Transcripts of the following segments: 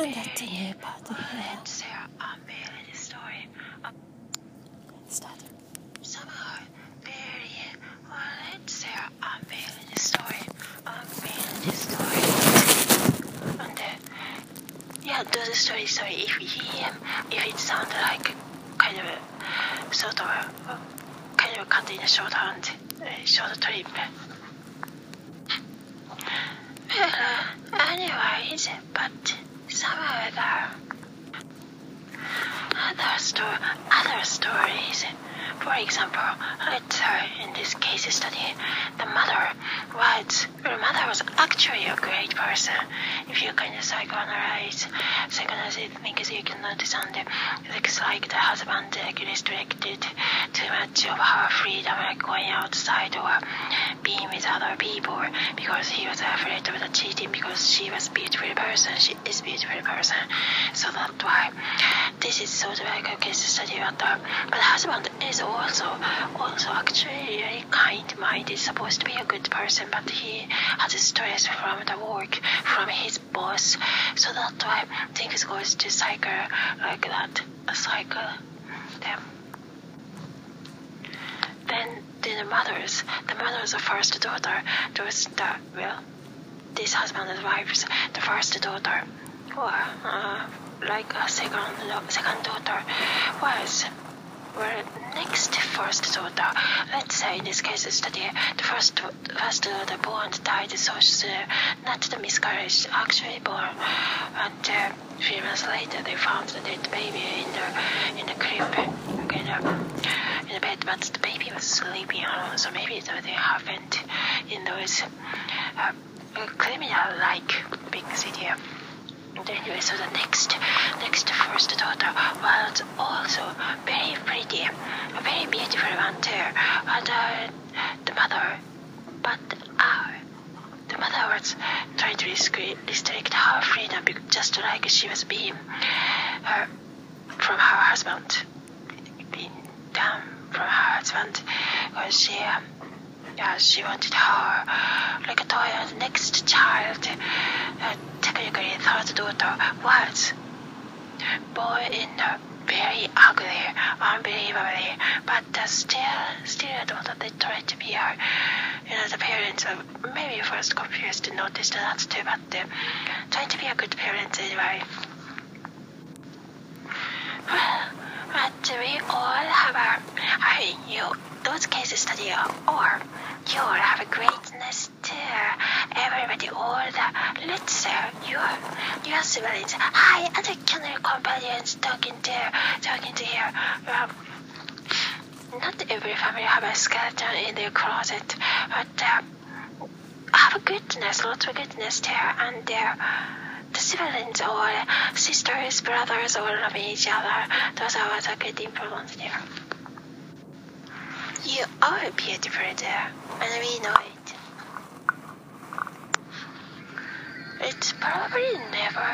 A new party. Let's hear unveiling the story Start. somehow very well, let's hear unveiling the story. Unveiling the story. And uh, yeah, do the story story if he um, if it sounds like kind of a sort of a, kind of cut in a shorthand, uh, short trip. Well, uh, anyways, but somehow there other sto- other stories. For example, let's say in this case study, the mother was the mother was actually a great person. If you kind of psychoanalyze, psychoanalyze things, you can understand it looks like the husband restricted too much of her freedom, like going outside or being with other people because he was afraid of the cheating because she was a beautiful person. She is beautiful person, so that's why this is sort of like a case study but the husband is also also actually very kind mind. minded supposed to be a good person but he has stress from the work from his boss so that's why things goes to cycle like that a cycle then then the mothers the mother's first daughter was the well this husband and wife's the first daughter or uh, like a second second daughter was well next first daughter let's say in this case study the first first daughter born died so she's uh, not the miscarriage actually born. And uh, few months later they found the dead baby in the in the crib. In the, in the bed but the baby was sleeping alone so maybe something happened in those uh, criminal like big city Anyway, so the next, next first daughter was also very pretty, a very beautiful one too. And uh, the mother, but uh, the mother was trying to restrict, her freedom just like she was being from her husband, being down from her husband, because she. Um, yeah, she wanted her like and next child, uh, technically third daughter, was born in a very ugly, unbelievably, but uh, still, still daughter. They tried to be her. You know, the parents are maybe first confused to notice that too, but uh, trying to be a good parent anyway. Well, but we all have our, I mean, you, those cases study or you all have a greatness too. Everybody, all the, let's your, your siblings, hi, other killer companions talking to, talking to you. Um, not every family have a skeleton in their closet, but uh, have a goodness, lots of goodness there, and there. The siblings or sisters, brothers all love each other. Those are also good influence there. You are beautiful there, and uh, we know it. It's probably never,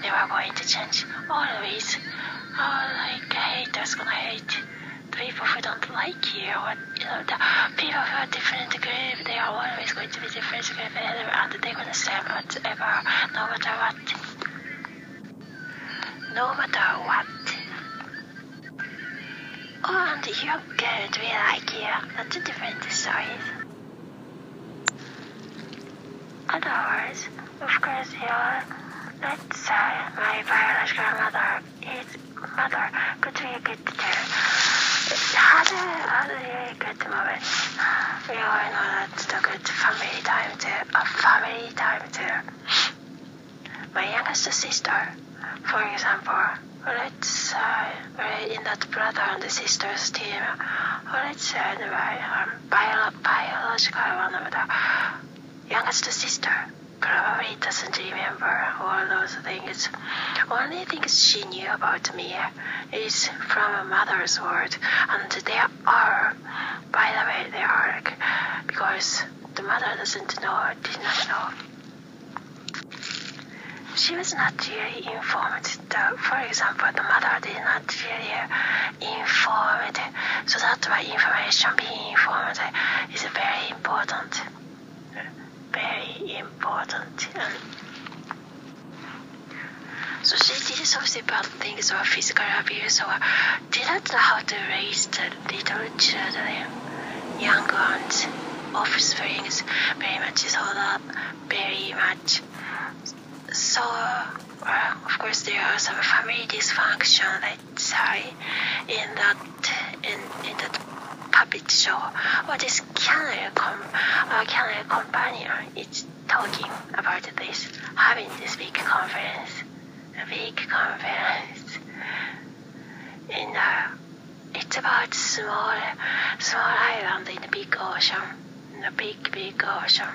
never going to change. Always, oh, like haters gonna hate the people who don't like you, or you know, the people who are different group. They are always going to be different group, and they're gonna say whatever, no matter what. No matter what. And you're good, we like you. That's a different story. Otherwise, of course, your, let's say, my biological mother, his mother, could be a good. It had a, had a good moment. We all know that's the good family time too. A family time too. My youngest sister, for example, let's say in that brother and sisters team, let's say anyway, um, bio- biological one of the youngest sister. Probably doesn't remember all those things. Only things she knew about me is from a mother's word, and they are, by the way, they are like, because the mother doesn't know, did not know she was not really informed. The, for example, the mother did not really informed. So that's why information being informed is very important. Very important. So associate bad things or physical abuse or didn't know how to raise the little children, young ones, offsprings, very much so that very much. So, uh, of course, there are some family dysfunction, let's say, in that in in that puppet show. Or this canary com uh, canary companion is talking about this, having this big conference, a big conference. In uh, it's about small small island in the big ocean, in the big big ocean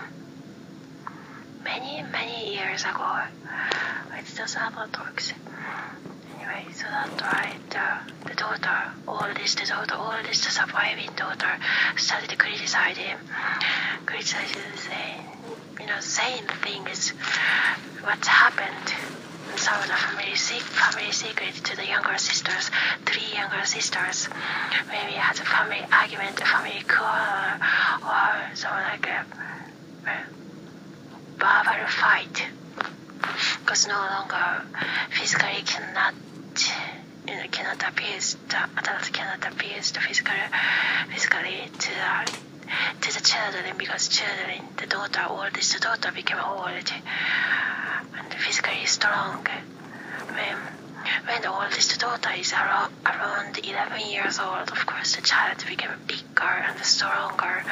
many, many years ago. It's just other talks. Anyway, so that's why the, uh, the daughter, oldest daughter, oldest surviving daughter, started to criticize him, criticize saying, you know, saying things, what's happened. Some of the family, family secret to the younger sisters, three younger sisters. Maybe has a family argument, a family quarrel, or something like a, uh, verbal fight. Because no longer physically cannot you know, cannot appease the adult cannot appease the physical physically to the to the children because children the daughter oldest daughter became old and physically strong. When when the oldest daughter is around, around 11 years old, of course the child became bigger and stronger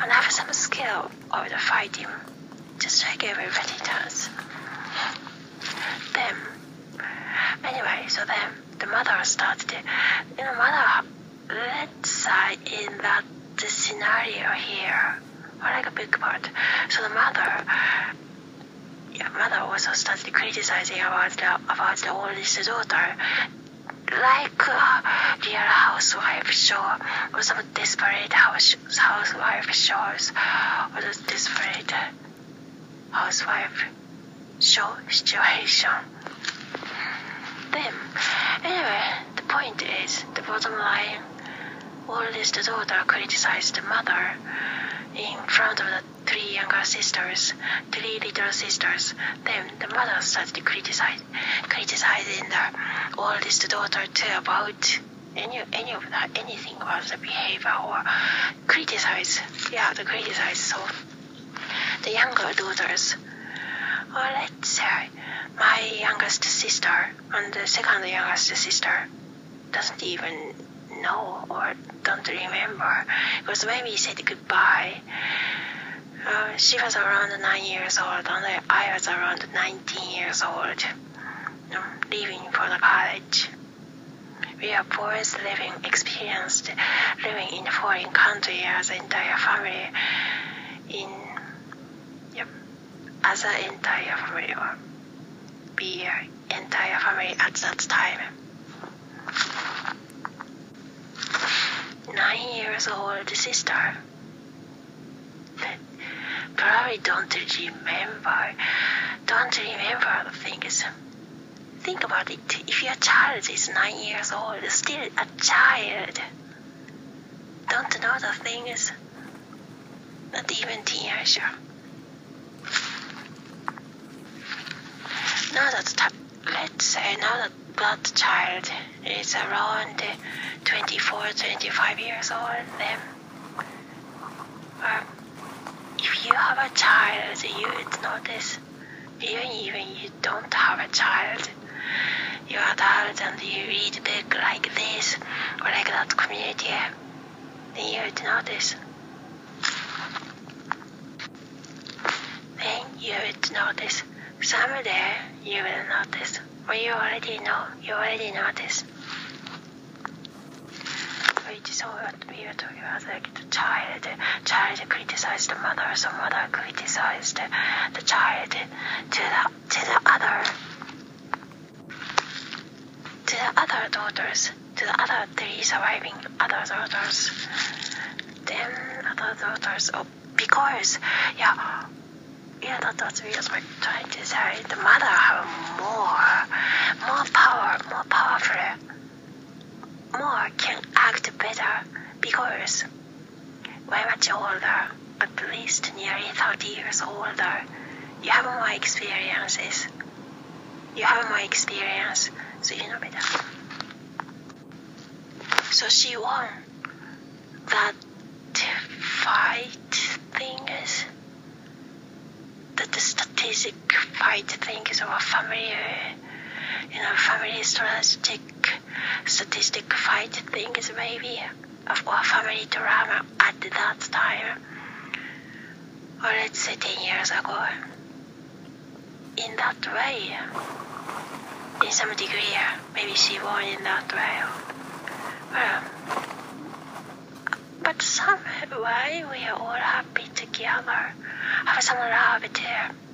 and have some skill of the fighting just like everybody does. Then, anyway, so then the mother started, you know, mother, let's say in that scenario here, or like a big part. So the mother, yeah, mother also started criticizing about the about the oldest daughter, like uh, Real Housewife show or some desperate house housewife shows or the desperate housewife show situation. Then, anyway, the point is, the bottom line, oldest daughter criticized the mother in front of the three younger sisters, three little sisters. Then the mother started to criticize, criticizing the oldest daughter too about any any of that, anything about the behavior or criticize, yeah, the criticize. So the younger daughters, or let's say my youngest sister and the second youngest sister doesn't even know or don't remember. Because when we said goodbye, uh, she was around nine years old and I was around 19 years old, um, leaving for the college. We are both living, experienced living in a foreign country as entire family in as an entire family or be an entire family at that time. Nine years old sister probably don't remember don't remember the things. Think about it. If your child is nine years old, still a child, don't know the things, not even teenager. Now that let's say now that that child is around 24, 25 years old, then um, if you have a child, you would notice. Even even you don't have a child, you're adult and you read book like this or like that community, then you would notice. Then you would notice. Someday you will notice. Or you already know. You already notice. Which is what we were talking about, like the child. Child criticized the mother, so mother criticized the child to the to the other to the other daughters, to the other three surviving other daughters. Then other daughters, oh, because yeah, yeah, that, that's what was trying to say. The mother have more, more power, more powerful, more can act better because we're much older, at least nearly 30 years older. You have more experiences. You have more experience. So you know better. So she won that fight thing is that the statistic fight thing is our family uh, you know family strategic statistic fight thing is maybe of our family drama at that time. Or let's say 10 years ago. In that way in some degree maybe she won in that way. Well but some way we are all happy together. Have some love too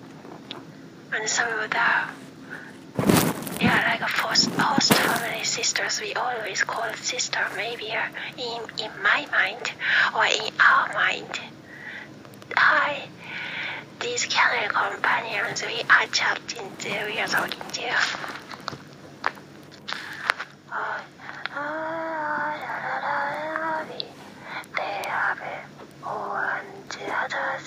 and of the yeah like a host, host family sisters we always call sister maybe uh, in in my mind or in our mind hi these canon companions we are chatting to we are talking to oh, they have one other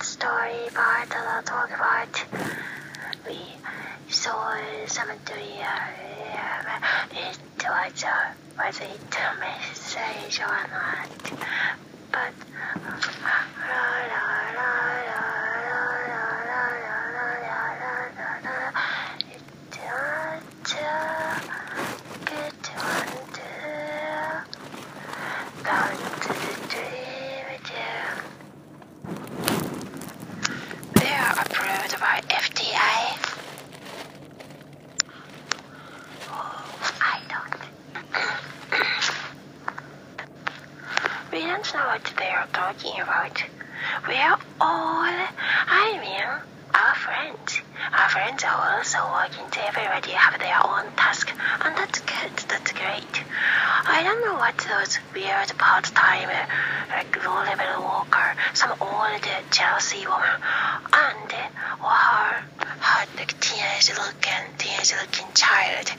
story part that talk about saw cemetery it was a was it message or not but la don't know what they are talking about. We are all, I mean, our friends. Our friends are also working everybody have their own task, and that's good, that's great. I don't know what those weird part-time, like low-level worker, some old Chelsea woman, and or her, her like teenage-looking, teenage-looking child,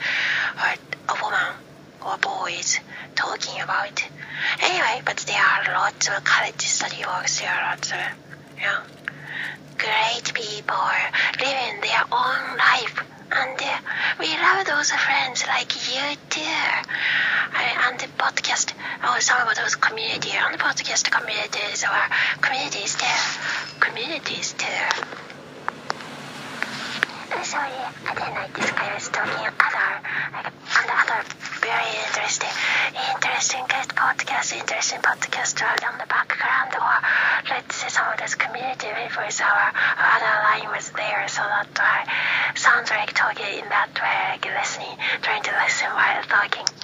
or a woman or boys talking about. Anyway, but there are lots of college study works, there are lots of, yeah, great people living their own life. And uh, we love those friends like you too. Uh, and the podcast, or some of those community, and podcast communities or communities there. Communities too. I'm sorry, I didn't like this guy was talking other, like, and other very interesting, podcast, interesting podcast on the background, or let's say some of this community voice our other line was there, so that uh, sounds like talking in that way, like listening, trying to listen while talking.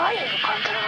サインの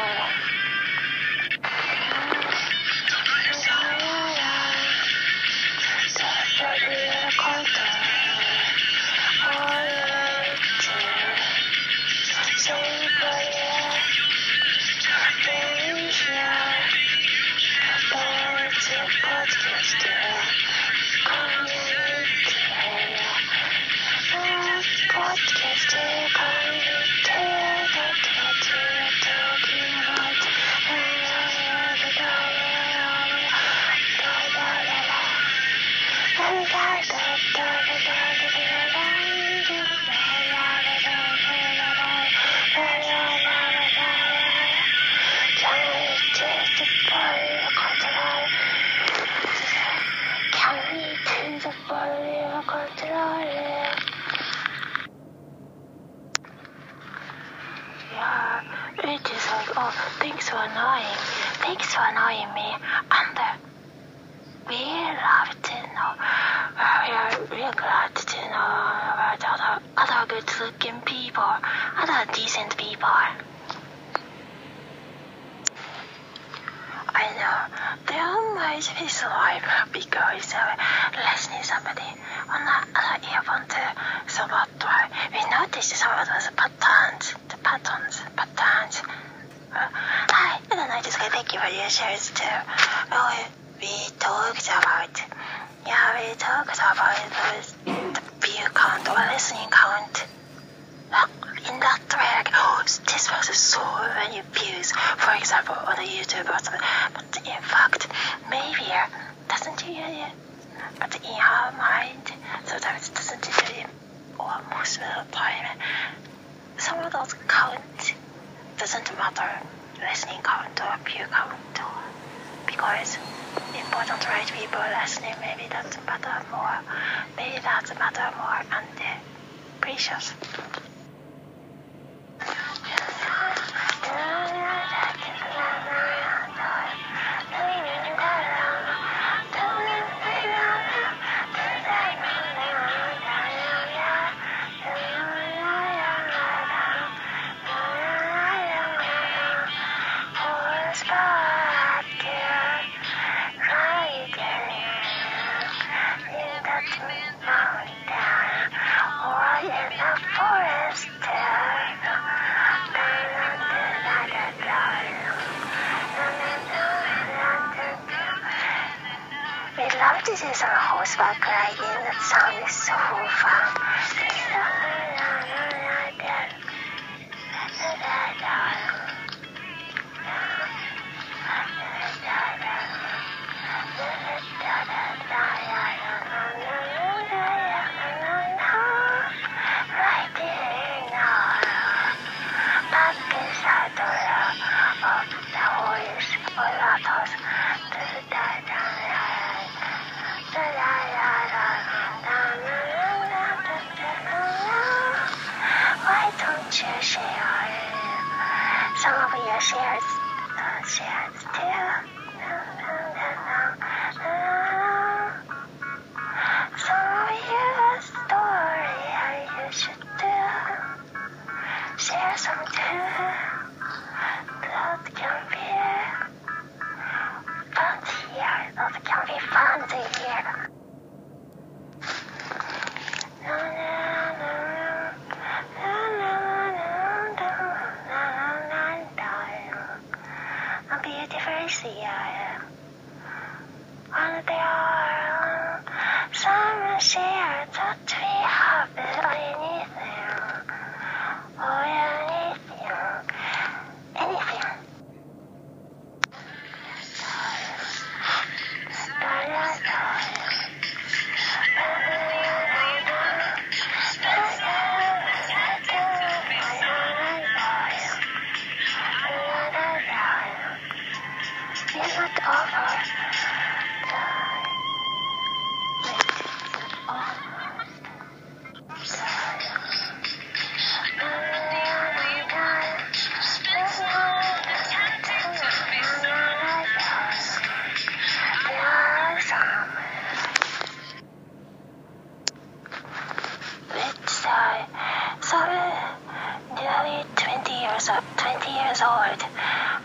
20 years, uh, 20 years old.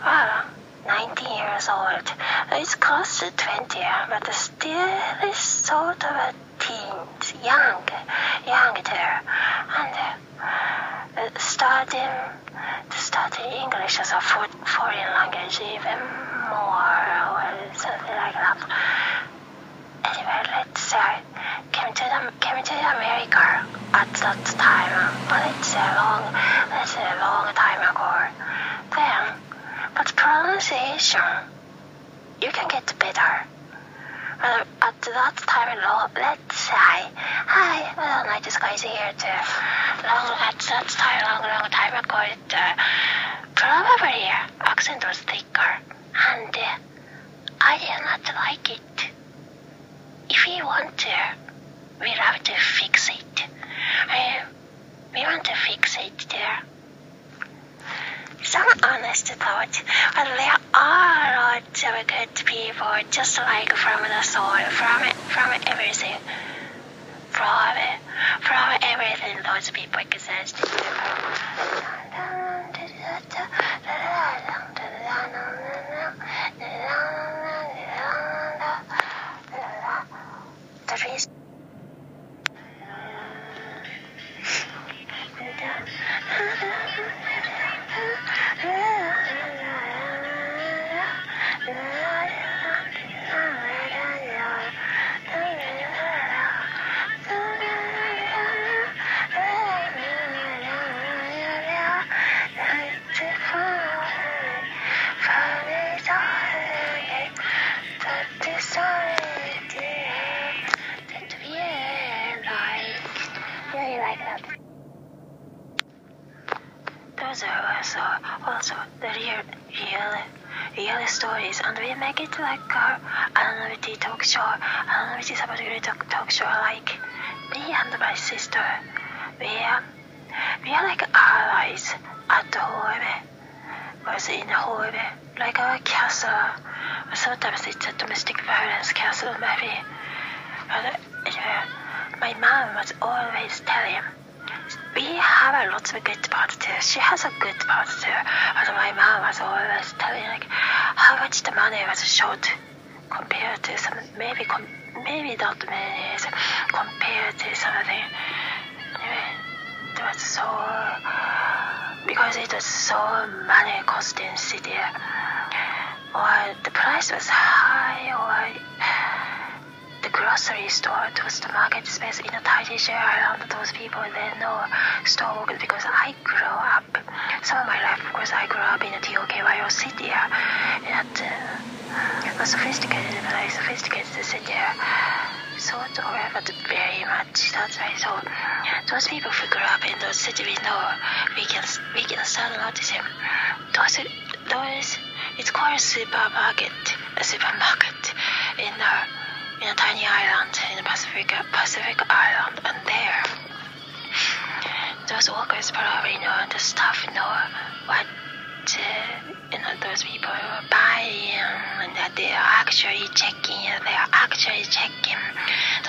Ah, well, 19 years old. It's close to 20, uh, but still is sort of a teen, young, young there. And uh, studying, studying English as a for, foreign language even more, or something like that. Anyway, let's say came to came to America at that time, but it's a long, it's a long time ago. Then, but pronunciation, you can get better. But at that time, let's say, hi, well, is guys here too. Long at that time, long, long time ago, it, uh, probably accent was thicker, and uh, I did not like it. If we want to, we have to fix it. I, we want to fix it there. Some honest thought, but there are lots of good people, just like from the soul, from from everything, from from everything those people exist.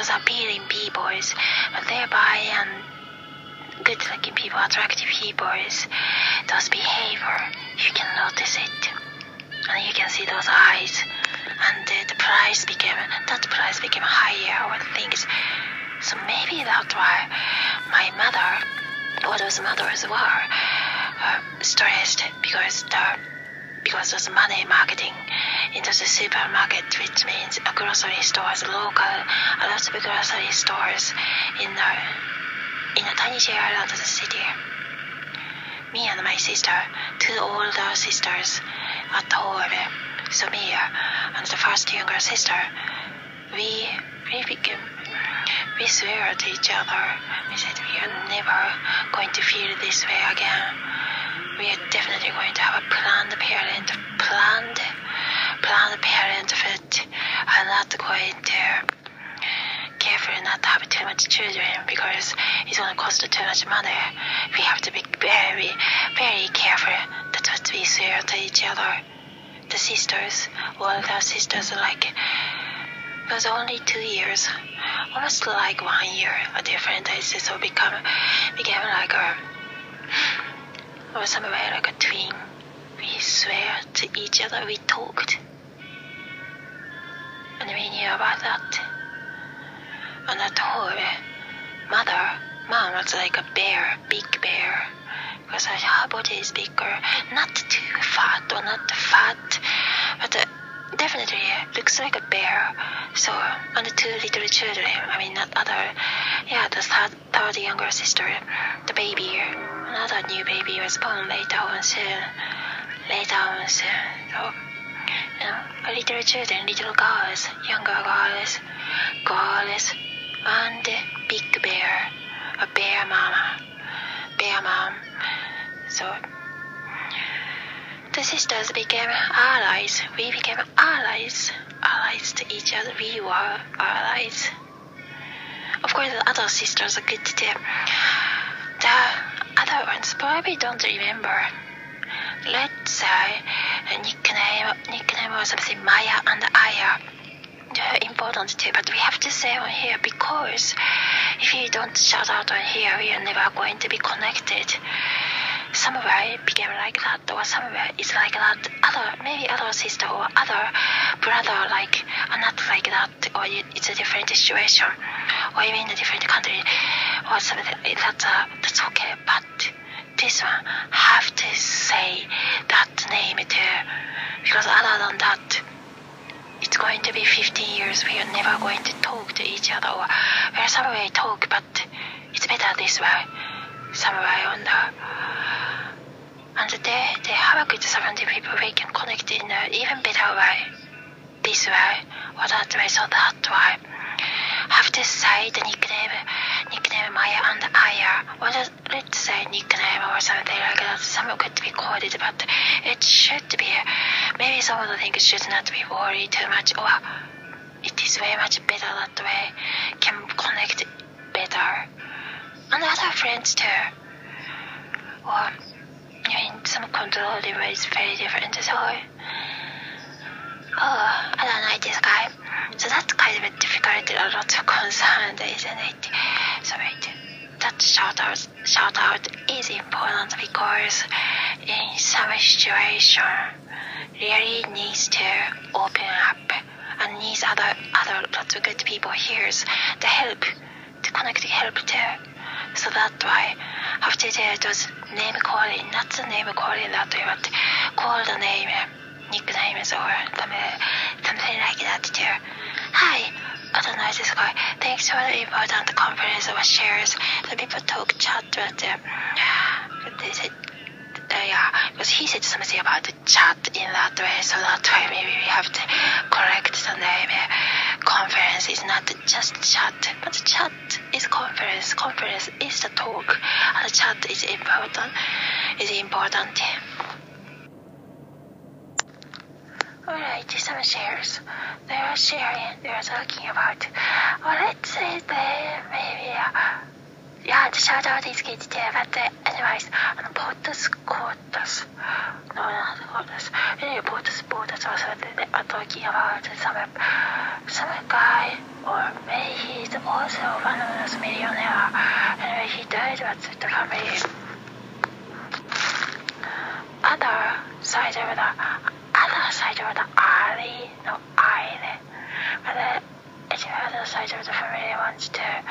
Appealing people, but they're buying good-looking people, attractive people. Those behavior, you can notice it, and you can see those eyes and uh, the price became that price became higher or things. So maybe that's why my mother or those mothers were uh, stressed because the because of money marketing into the supermarket, which means a grocery stores, local, a lot of grocery stores in the in a tiny area of the city. Me and my sister, two older sisters home, so me uh, and the first younger sister, we we became we swear to each other. We said we are never going to feel this way again. We are definitely going to have a planned parent, planned, planned parenthood. I'm not going to careful not to have too much children because it's going to cost too much money. We have to be very, very careful. That's what we swear to each other. The sisters, all the sisters, like it was only two years, almost like one year, a different age, so become became like a or somewhere like a twin. We swear to each other. We talked, and we knew about that. And at home, mother, mom was like a bear, big bear, because her body is bigger, not too fat or not fat, but. Uh, definitely looks like a bear. So, and the two little children, I mean, not other, yeah, the third, third younger sister, the baby, another new baby was born later on soon, later on soon. So, you little children, little girls, younger girls, girls, and big bear, a bear mama, bear mom. So, the sisters became allies. We became allies. Allies to each other. We were allies. Of course, the other sisters are good too. The other ones probably don't remember. Let's say a nickname, nickname or something, Maya and Aya. They're important too, but we have to say on here because if you don't shout out on here, we are never going to be connected somewhere it became like that or somewhere it's like that other maybe other sister or other brother like are not like that or it's a different situation or even in a different country or something that's uh, that's okay. But this one have to say that name too because other than that it's going to be 15 years. We are never going to talk to each other or we're somewhere talk but it's better this way. Somewhere on the and they, they have a good 70 people we can connect in an even better way. This way or that way so that way? Have to say the nickname nickname Maya and Aya. Or let's say nickname or something like that. Some could be called but it should be maybe some of the things should not be worried too much or it is way much better that way can connect better. And other friends too. Or I mean, some control is very different, so oh, I don't know this guy. So that's kind of a difficult, a lot of concern, isn't it? So wait, that shout out, shout out is important because in some situation, really needs to open up and needs other other lots of good people hears the help to connect help too. So that's why after there does name calling, not the name calling call the name, nicknames or something like that too. Hi, know this guy. Thanks for the important conference of shares. The people talk chat, but them. they said uh, yeah, because he said something about the chat in that way, so that way maybe we have to correct the name. Conference is not just chat, but chat is conference. Conference is the talk, and the chat is important. Is important. Alright, some shares. They are sharing. They are talking about. Well, let's say they maybe. Yeah, the shout out is good too, but uh, anyways, and POTUS quotas. No, not quotas. Anyway, POTUS quotas also they are talking about some, some guy, or maybe he's also one of those millionaire. Anyway, he died with the family. Other side of the, other side of the alley, no, island. But the, the other side of the family wants to,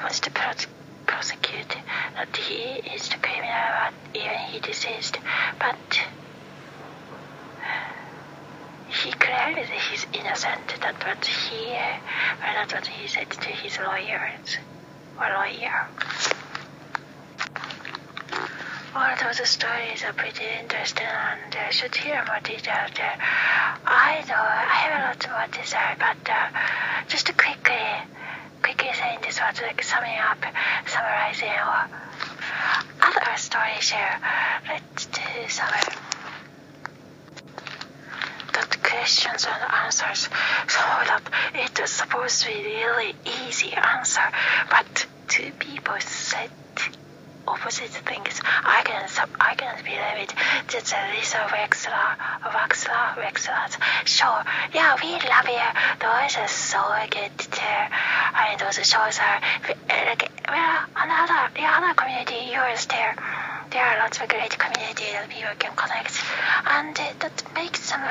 wants to put that he is the criminal but even he deceased, but he claimed he's innocent. That what he, well, that's what he said to his lawyers, or lawyer. All those stories are pretty interesting and uh, should hear more details. I know I have a lot more to say, but uh, just quickly, this was like summing up, summarizing or other stories here. Let's do some got questions and answers. so that it was supposed to be really easy answer, but two people said opposite things. I can I can believe it. Just Lisa Wexler, Wexler, Wexler. Sure, yeah, we love you. Those are so good too. I those shows are like well, another the other community yours there. There are lots of great community that people can connect, and uh, that makes some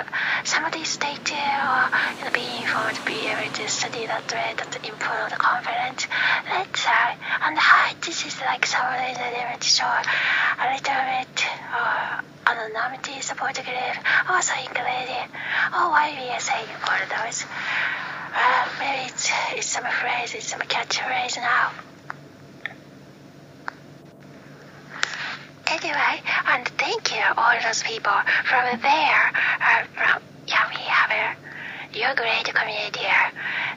somebody stay there or you know, be informed, be able to study that way, that improve the confidence. Let's say, and hi, this is like somebody that to show a little bit uh, anonymity support group, also including, oh, why we are saying all those. Uh, maybe it's, it's some phrase, it's some catchphrase now. Anyway, and thank you all those people from there. Uh, from yeah, we have a your great community.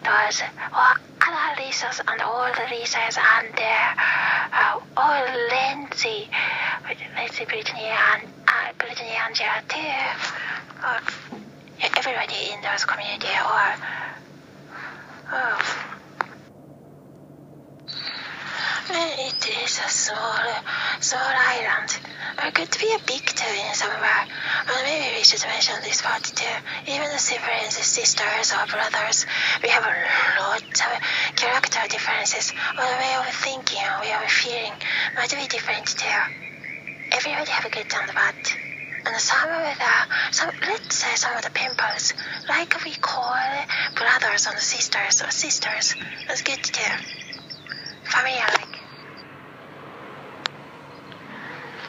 Those all other and all the Lisas and there, uh, all Lindsay, Lindsay Brittany and uh, Brittany Angela too. Uh, everybody in those community or. It is a small, small island. It could be a big town somewhere. And maybe we should mention this part too. Even the siblings, sisters or brothers, we have a lot of character differences. The way of thinking, way of feeling might be different too. Everybody have a good and bad. And some of the, some, let's say some of the pimples, like we call brothers and sisters or sisters, that's good too. Familiar like.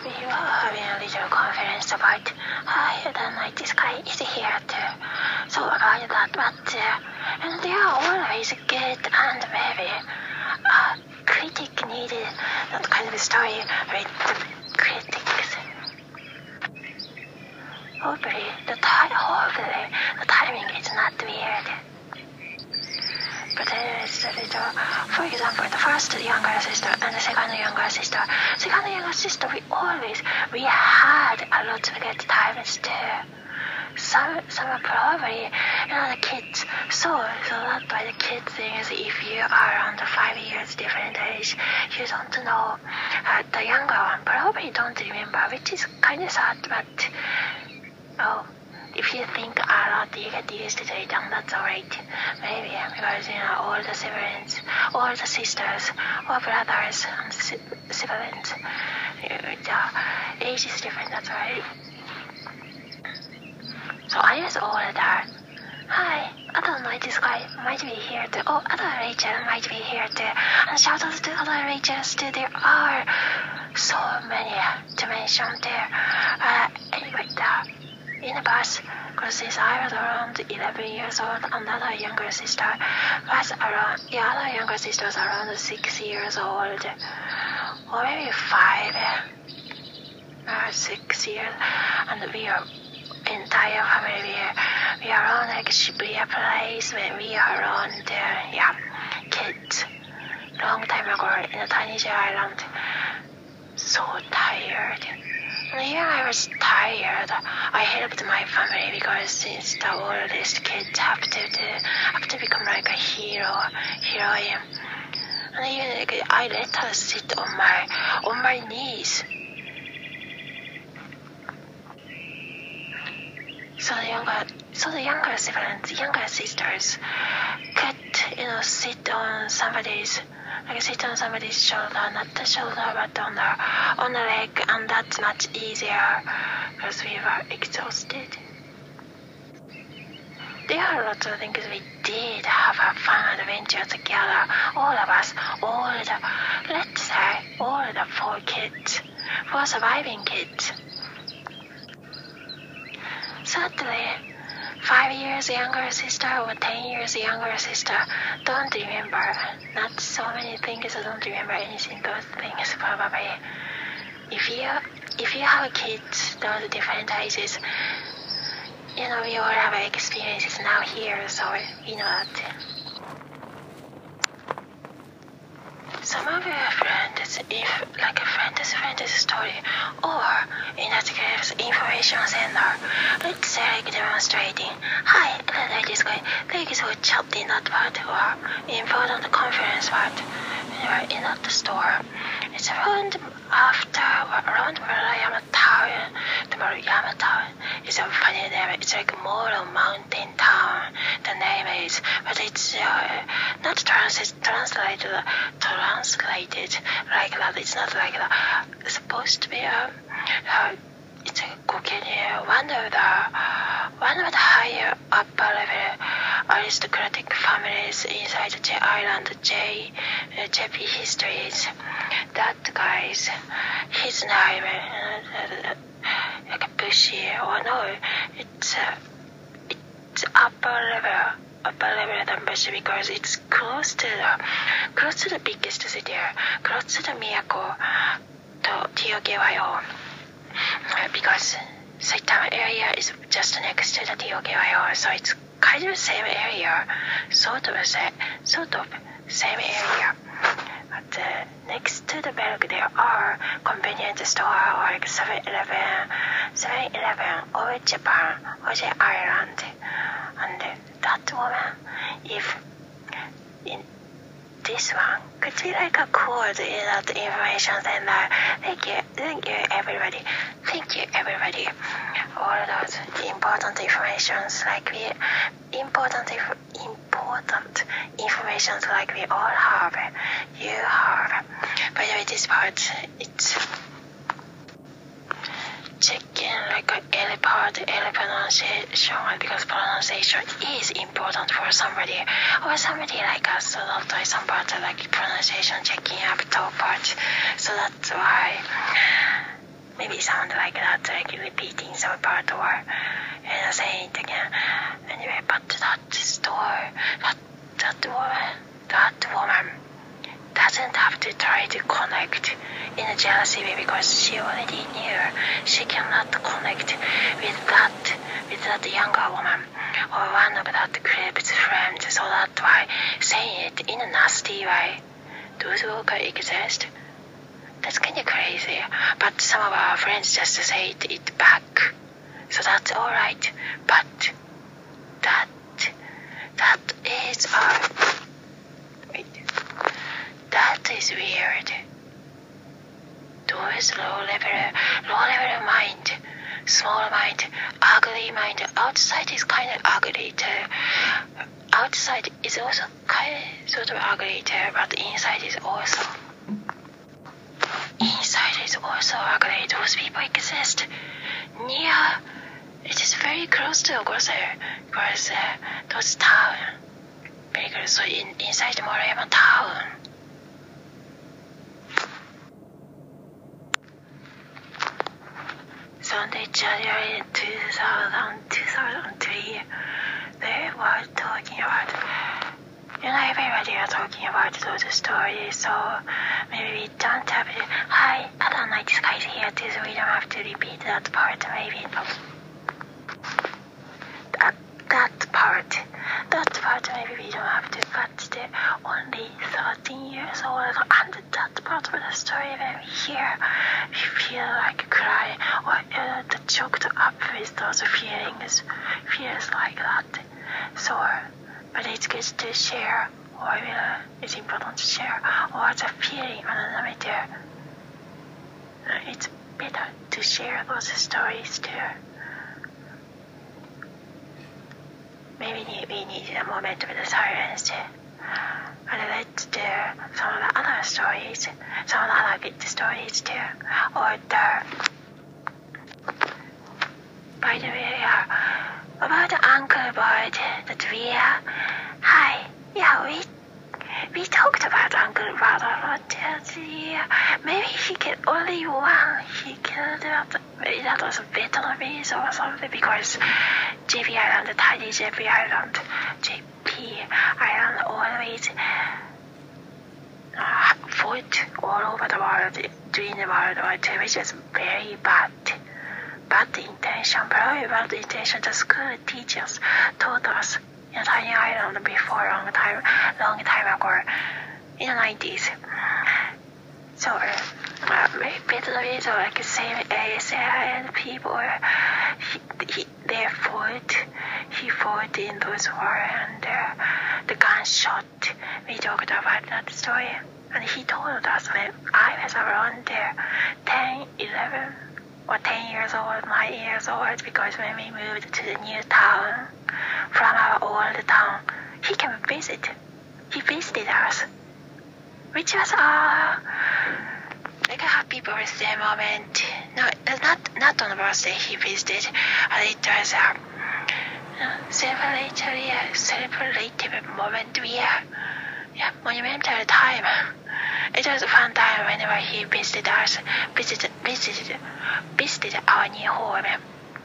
We were having a little conference about how the night sky is here too. So about that, but uh, and they are always good and maybe a critic needed that kind of story with critics. Hopefully the time, hopefully the timing is not weird. But is a little, for example, the first younger sister and the second younger sister. Second younger sister, we always, we had a lot of good times too. Some, some are probably, you know, the kids. So, so that why the kid thing is if you are under five years different age, you don't know. Uh, the younger one probably don't remember, which is kind of sad, but, oh if you think a lot, you get used to it, and that's alright. Maybe because you know all the siblings, all the sisters, or brothers and si- siblings, the age is different. That's right. So I was older. Hi, other night this guy might be here too. Oh, other Rachel might be here too. And shout out to other Rachels too. There are so many to mention there. Uh, anyway, the, in the bus, because since I was around 11 years old, another younger sister was around, the other younger sister was around 6 years old, or maybe 5 or 6 years, and we are entire family, we, are on like Shibuya place when we are on the, uh, yeah, kids, long time ago in a tiny island, so tired. Yeah, I was tired. I helped my family because since the oldest kids have to, have to become like a hero, Here I am. And even like, I let her sit on my on my knees. So the younger, so the younger siblings, younger sisters, could you know sit on somebody's like sit on somebody's shoulder, not the shoulder, but on the on the leg, and that's much easier because we were exhausted. There are lots of things we did have a fun adventure together, all of us, all the, let's say, all the four kids, four surviving kids. Sadly, five years younger sister or ten years younger sister. Don't remember. Not so many things. I don't remember anything. Those things probably. If you if you have kids, those different ages, you know we all have experiences now here, so you know that. Some of your friends, if like a friend's story, or in that case, information center, let's say like demonstrating, hi, uh, ladies going, ladies will chat in that part, or important conference part, or in that store. It's around after, around am town, the Maruyama town. It's a funny name, it's like Moro mountain town, the name is, but it's uh, not trans- translated, translated like that. It's not like that. It's supposed to be um, uh, it's a one of the one of the higher upper level aristocratic families inside the Island J uh, JP histories. That guy's uh, uh, like a bushi or no, it's uh, it's upper level upper level than Bushi because it's close to the close to the biggest city, close to the Miyako to Tiokewayo. Because Saitama area is just next to the Tiokewayo, so it's kind of same area, sort of sa- sort of same area. Uh, next to the Berg there are convenience store like 7-Eleven, 7-Eleven or Japan or the Ireland. And uh, that woman, if in this one could be like a code in that information center. Thank you, thank you everybody, thank you everybody. All those important informations like we important inf- important informations like we all have, you have. By the way, this part it's checking like L part, L pronunciation because pronunciation is important for somebody or somebody like us. So that's why some part like pronunciation checking up top part. So that's why maybe sound like that, like repeating some part or you know, saying it again. Anyway, but that store, that that woman, that woman doesn't have to try to connect in a jealousy way because she already knew she cannot connect with that with that younger woman or one of that group's friends. So that's why saying it in a nasty way. Those worker exist. Crazy. But some of our friends just say it, back. So that's alright. But that that is our wait. That is weird. Those low level low level mind, small mind, ugly mind. Outside is kind of ugly too. Outside is also kind of sort of ugly too, but inside is also is also ugly. Those people exist near. It is very close to because uh, those town very. So in inside Moriyama town. Sunday, January 2000, 2003, they were talking about, you know, everybody are talking about those stories, so maybe we don't have to, hi, I don't like this guy's here too, so we don't have to repeat that part, maybe. That, that part, that part maybe we don't have to, but they're only 13 years old, and that part of the story when we hear, we feel like crying, or uh, the choked up with those feelings, feels like that. So, but it's good to share, or uh, it's important to share, or the feeling anonymity. Uh, it's better to share those stories too. Maybe we need a moment of silence. And let's do some of the other stories, some of the other good stories too. Or the, by the way, uh, about the uncle bird that we, we, we talked about Uncle Bird a lot. The, uh, maybe he killed only one, he killed that maybe that was Vietnamese or something because JP Island, the tiny JP Island, JP Island always uh, fought all over the world during the World War II, which was very bad. Bad intention, probably bad intention. The school teachers taught us in tiny island before long time, long time ago, in the 90s. So, uh, Vietnamese are like the same age and people, he, he, they fought, he fought in those war and uh, the gunshot. We talked about that story. And he told us when I was around there, 10, 11, or 10 years old, 9 years old, because when we moved to the new town from our old town, he came visit. He visited us, which was uh, like a happy birthday moment. No, it's not not on the birthday he visited, but it was a celebratory, celebrative moment. We, uh, yeah, monumental time. It was a fun time whenever he visited us, visited, visited, visited our new home.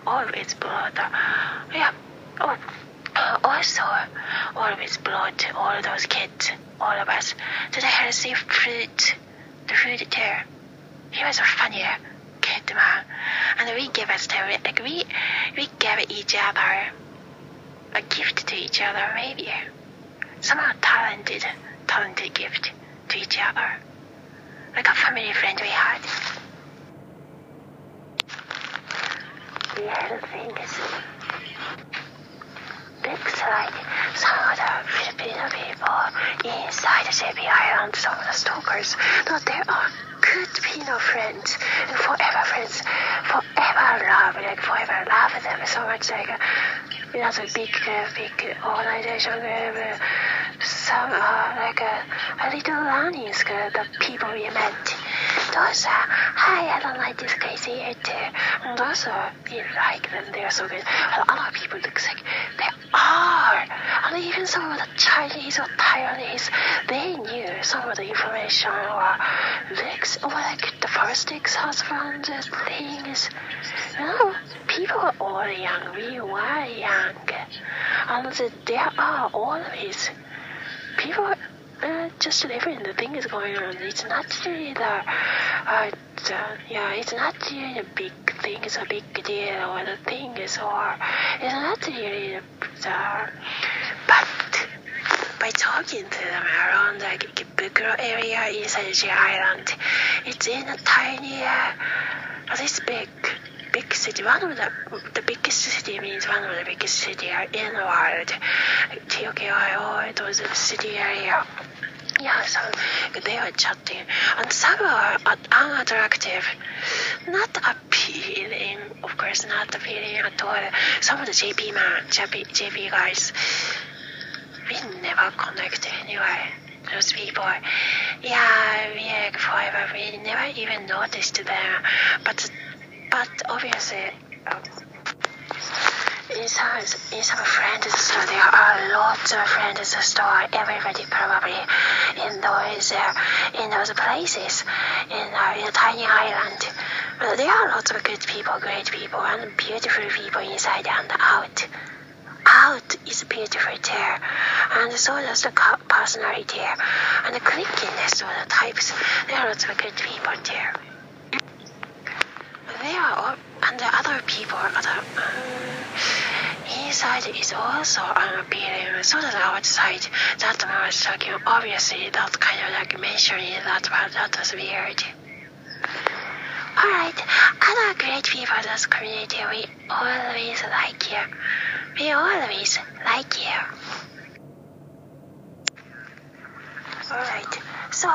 Always brought, yeah, oh, also always brought all those kids, all of us, to the healthy fruit, the food there. He was a funny kid, man, and we gave us the, like we, we gave each other a gift to each other, maybe somehow talented, talented gift to each other, like a family friend we had. Thing is, looks like some of the Filipino people inside the JP Island, some of the stalkers, no, they are good Filipino friends, and forever friends, forever love, like forever love them so much, like, the big, uh, big organization, uh, some uh, like a, a little learning school, the people we met. Those are, hi, I don't like this crazy here too. And are, we like them, they're so good. And other people look like they are. And even some of the Chinese or Taiwanese, they knew some of the information or looks, or like the first ex-husband things. You know, people are all young, we were young. And there are always people uh, just living the thing is going on. It's not really the, uh, the yeah, it's not really a big thing, it's a big deal or the thing is or it's not really the, but by talking to them around the Bukuro area inside the island, it's in a tiny, uh, this big big city. One of the the biggest city means one of the biggest city in the world. Tokyo, it was a city area. Yeah, so they were chatting, and some are unattractive, not appealing. Of course, not appealing at all. Some of the JP man, JP, JP guys, we never connect anyway those people. Yeah, we like forever. We never even noticed them, but but obviously. Um, in some, in some friends store, there are lots of friends store. Everybody probably in those uh, in those places in, uh, in a tiny island. But there are lots of good people, great people, and beautiful people inside and out. Out is beautiful there, and so does the personality there, and the clickiness of the types. There are lots of good people there. There and the other people, other. Um, inside is also unappealing, so that outside, that was talking, obviously, that kind of like mentioning that, but that was weird. Alright, other great people in this community, we always like you. We always like you. Alright, so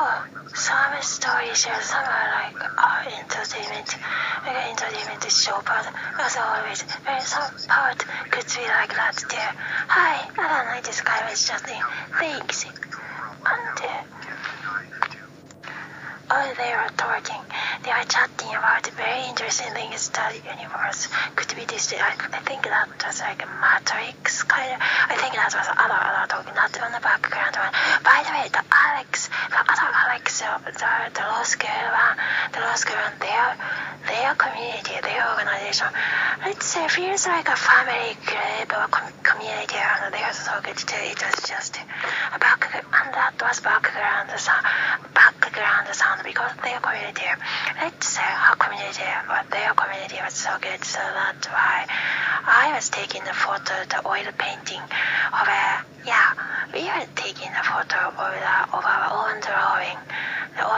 some stories are some are like our entertainment, like entertainment show, but as always, there some part could be like that too. Hi, I don't like this guy was just thanks. And uh, oh, they are talking. They are chatting about very interesting things that universe could be this. I, I think that was like a matrix kind of. I think that was other other talking, not on the background one. By the way, the Alex, the other uh, the the law school one, the law school one, their their community, their organization. It uh, feels like a family group or com- community, and they so good too. It was just a back, and that was background sound, background sound because their community, let's say her community, but their community was so good, so that's why I was taking a photo, the oil painting of a, yeah, we were taking a photo of, the, of our own drawing, the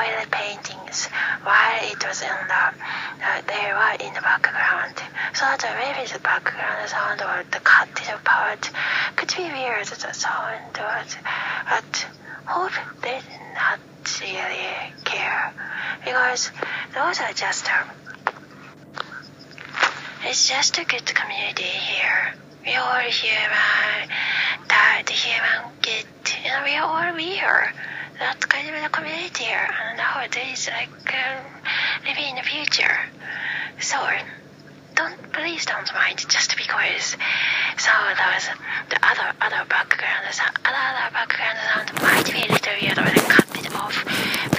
oil paintings, while it was in the, uh, they were in the background. So the background sound or the cutting part could be weird, the sound, but, but hope did not really care because those are just um, it's just a good community here. We all human, that human get, and we all here. That kind of a community here, and nowadays, like um, maybe in the future. So don't please don't mind just because. So those the other other background sound, other other background sound might be a little weird, but cut it off.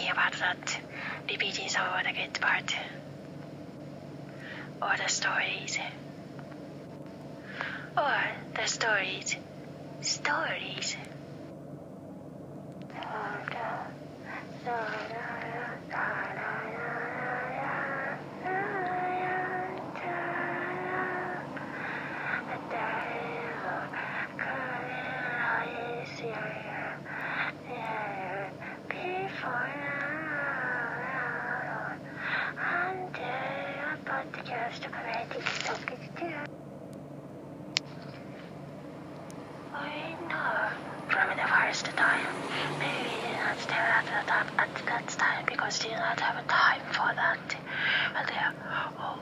Talking about that repeating some of the good part or the stories or the stories stories community topic too. I know from the first time. Maybe we did not tell at that, at that time because we did not have time for that. But yeah, oh,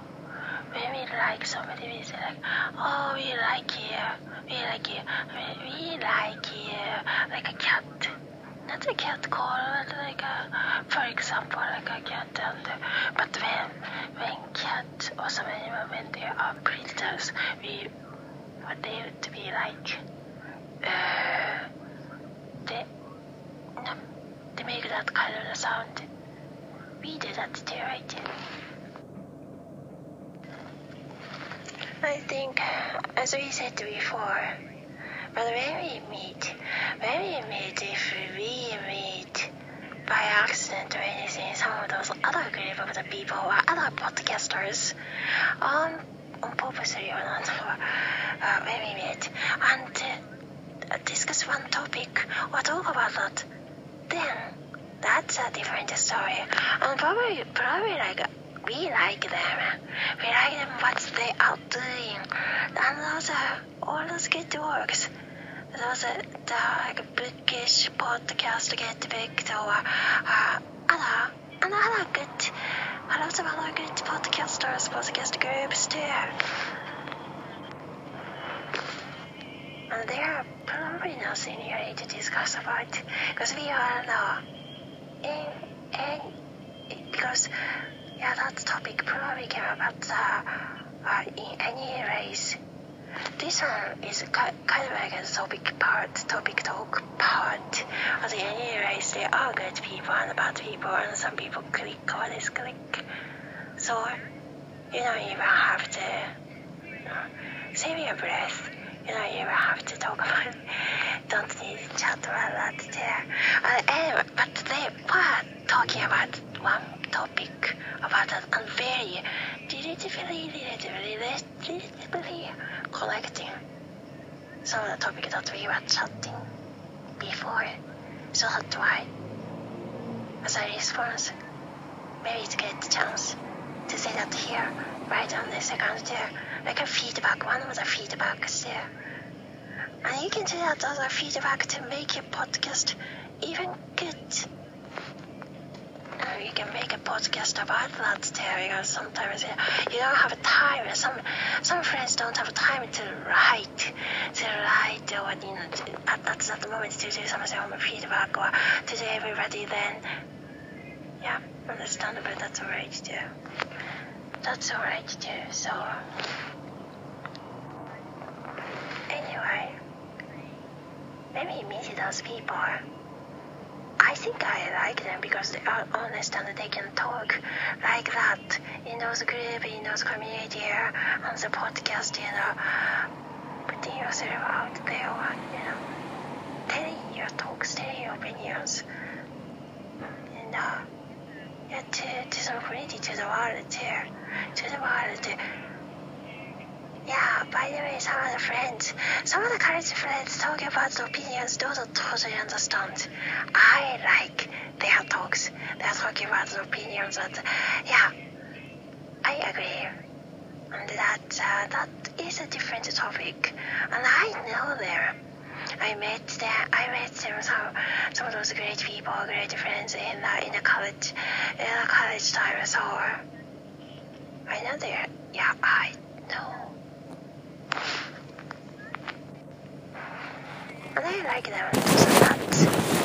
when we like somebody, we say like, oh, we like you, we like you, we, we like you, like a cat. A cat but like a, for example, like a cat. And but when when cat or animal when they are predators, we they would be like. Uh, they no, they make that kind of sound. We do that too, right? I think, as we said before, but when we meet, we meet, if we meet by accident or anything, some of those other group of the people or other podcasters, on on purposely or not, uh, we meet and uh, discuss one topic or talk about that, then that's a different story. And probably, probably like we like them. We like them what they are doing. And are all those good works. Those are the like bookish podcast get big or uh, other and other good, a lot of good podcasters, podcast groups too. And there are probably nothing here to discuss about because we are now in, in because yeah that topic probably came about uh, uh, in any race. This one is kind of like a topic part, topic talk part. As in any race, there are good people and bad people, and some people click or disclick. So you don't even have to save your breath. You don't even have to talk about. Don't need to chat about that there. Uh, anyway, but they were talking about one topic about an and very relatively, relatively, relatively collecting some of the topic that we were chatting before. So that's why, as a response, maybe it's get the chance to say that here, right on the second there, like a feedback, one of the feedbacks there. And you can do that as a feedback to make your podcast even good. You can make a podcast about that because sometimes you don't have time. Some some friends don't have time to write, to write or you know to, at, at that moment to do something on the feedback or to do everybody then. Yeah, understandable. That's alright too. That's alright too. So anyway, maybe meet those people. I think I like them because they are honest and they can talk like that in those group, in those community, on the podcast, you know, putting yourself out there, you know, telling your talks, telling your opinions, and uh, yeah, to, to the community, to the world, to, to the world. Yeah, by the way, some of the friends, some of the college friends talk about the opinions don't totally understand. I like their talks. They're talking about the opinions that, yeah, I agree. And that, uh, that is a different topic. And I know them. I met them, I met them, some, some of those great people, great friends in the, in the college, in the college time. So, I know they're, yeah, I know. And I like them so.